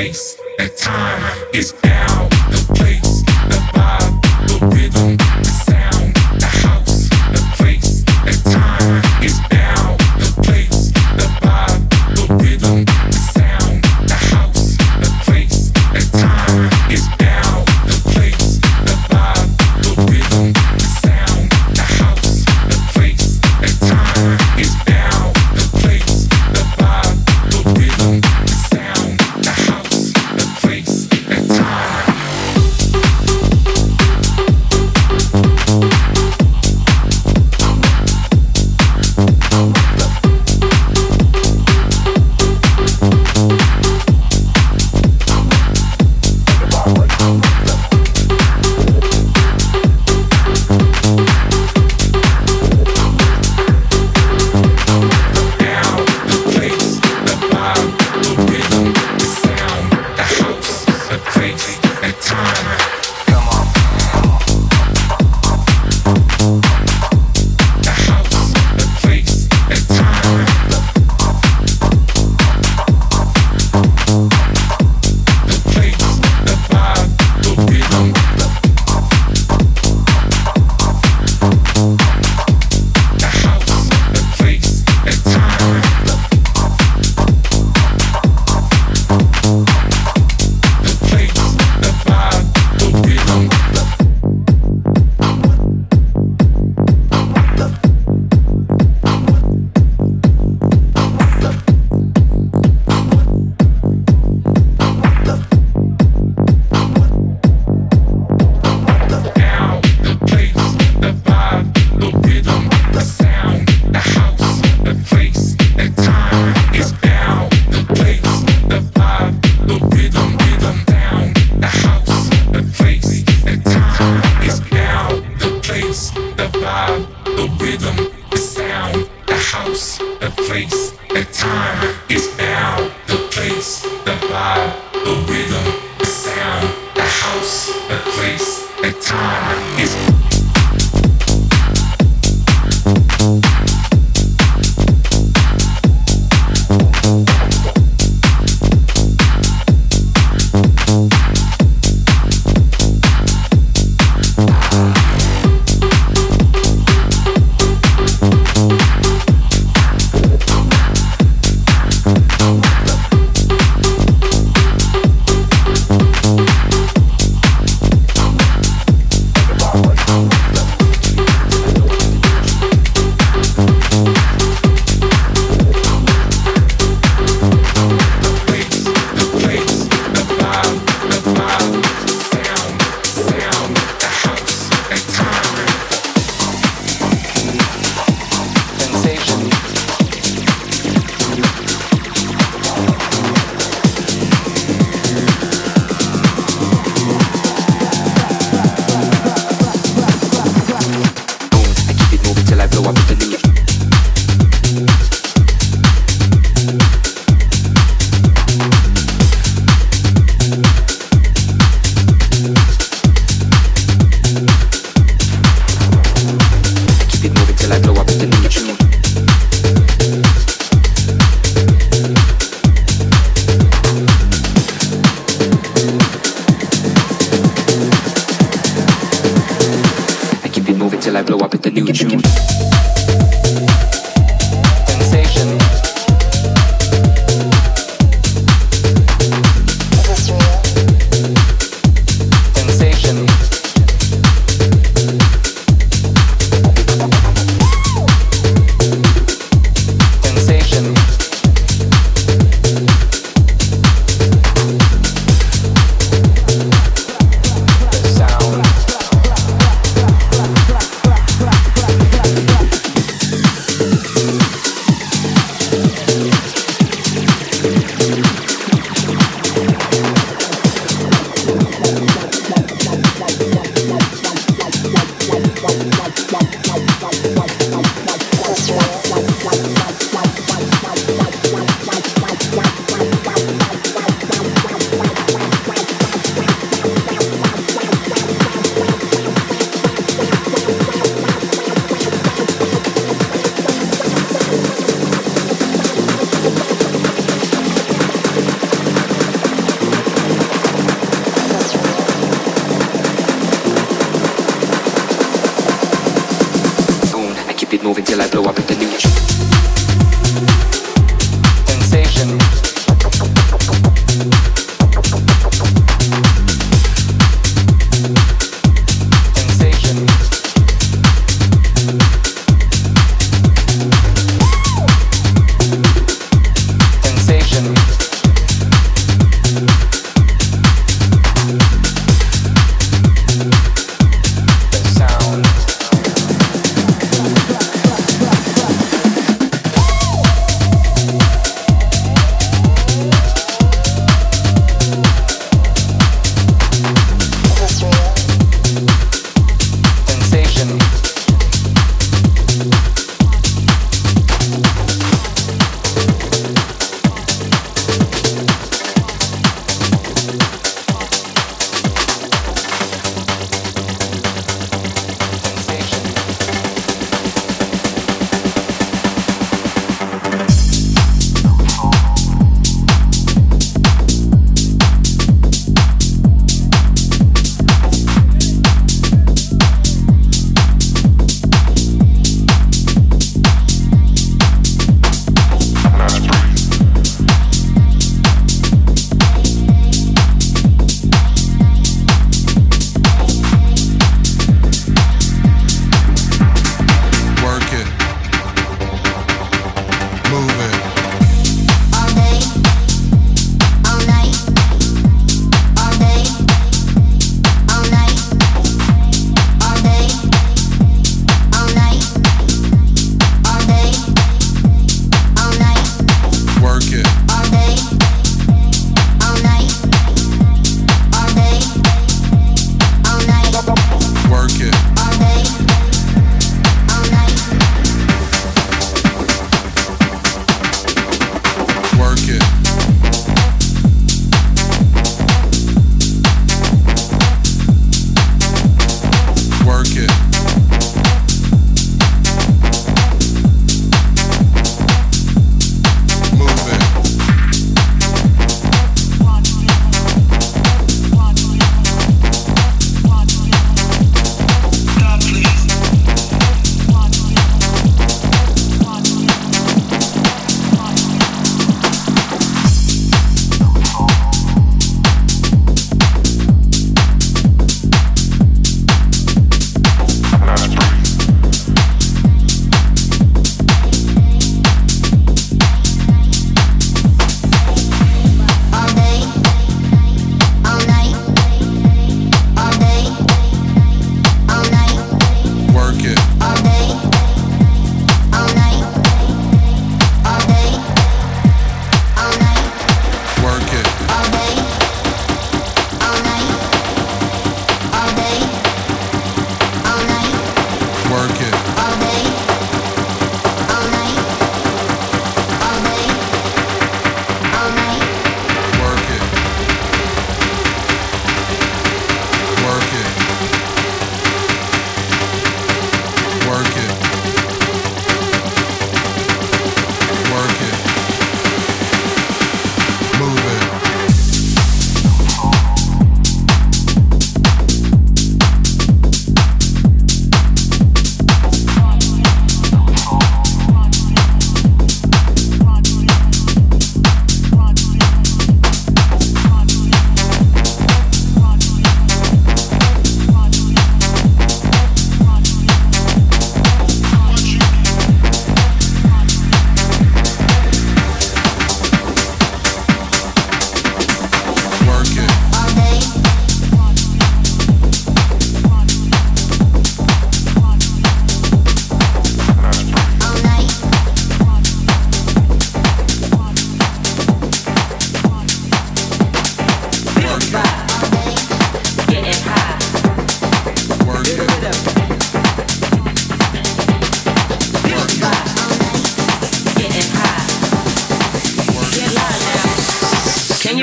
place, time is now, the place, the vibe, the rhythm.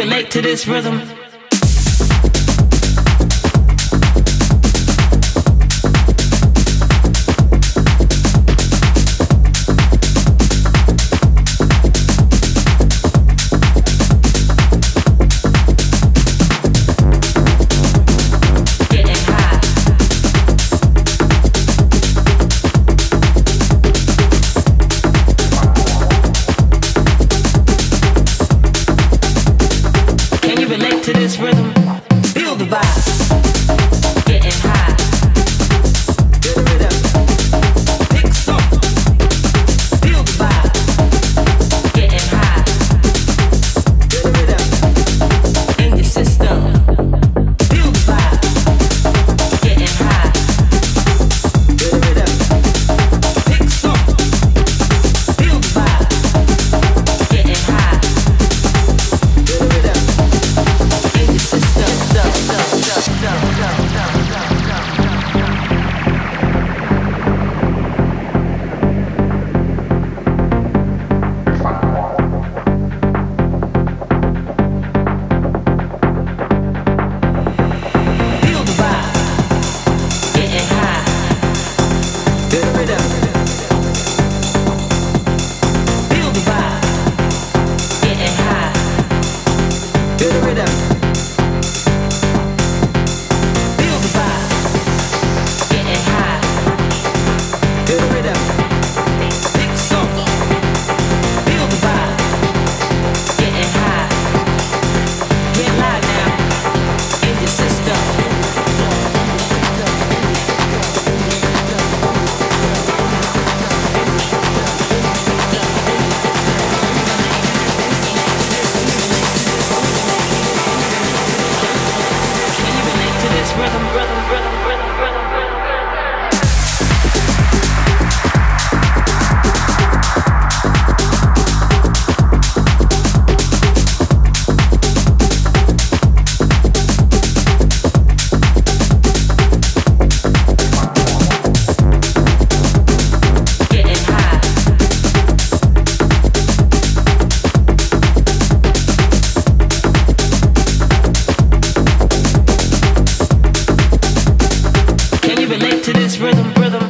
relate to this rhythm. rhythm, rhythm.